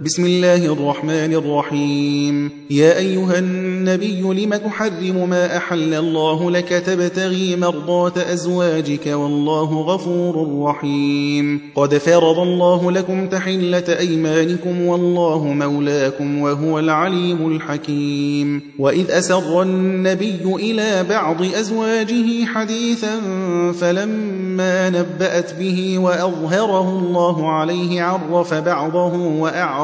بسم الله الرحمن الرحيم. يا أيها النبي لم تحرم ما أحل الله لك تبتغي مرضات أزواجك والله غفور رحيم. قد فرض الله لكم تحلة أيمانكم والله مولاكم وهو العليم الحكيم. وإذ أسر النبي إلى بعض أزواجه حديثا فلما نبأت به وأظهره الله عليه عرف بعضه وأعرف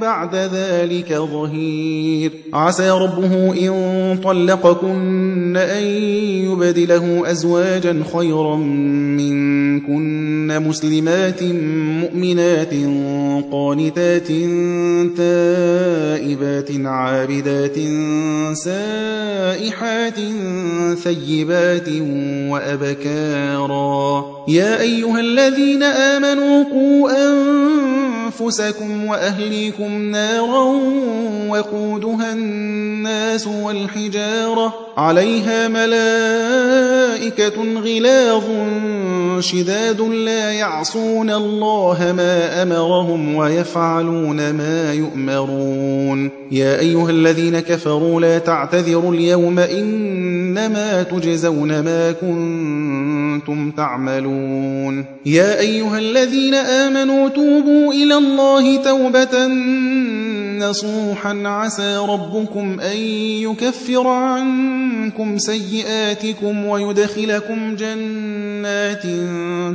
بعد ذلك ظهير. عسى ربه إن طلقكن أن يبدله أزواجا خيرا منكن مسلمات مؤمنات قانتات تائبات عابدات سائحات ثيبات وأبكارا. يا أيها الذين آمنوا قوا أنفسكم وأهليكم نارا وقودها والحجارة عليها ملائكة غلاظ شداد لا يعصون الله ما أمرهم ويفعلون ما يؤمرون. يا أيها الذين كفروا لا تعتذروا اليوم إنما تجزون ما كنتم تعملون. يا أيها الذين آمنوا توبوا إلى الله توبة نصوحا عسى ربكم أن يكفر عنكم سيئاتكم ويدخلكم جنات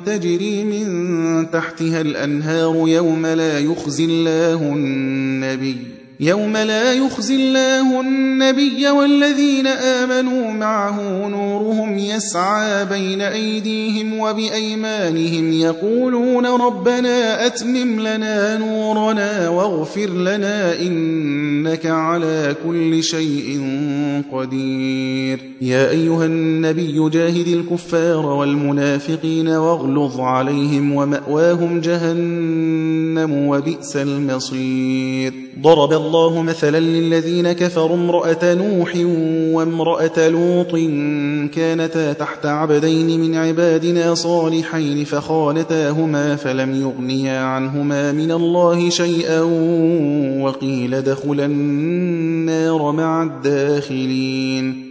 تجري من تحتها الأنهار يوم لا يخزي الله النبي. يوم لا يخزي الله النبي والذين آمنوا معه نورهم يسعى بين أيديهم وبأيمانهم يقولون ربنا أتمم لنا نورنا واغفر لنا إنك على كل شيء قدير. يا أيها النبي جاهد الكفار والمنافقين واغلظ عليهم ومأواهم جهنم وبئس المصير. ضرب الله مثلا للذين كفروا امرأة نوح وامرأة لوط كانتا تحت عبدين من عبادنا صالحين فخانتاهما فلم يغنيا عنهما من الله شيئا وقيل دخلا النار مع الداخلين.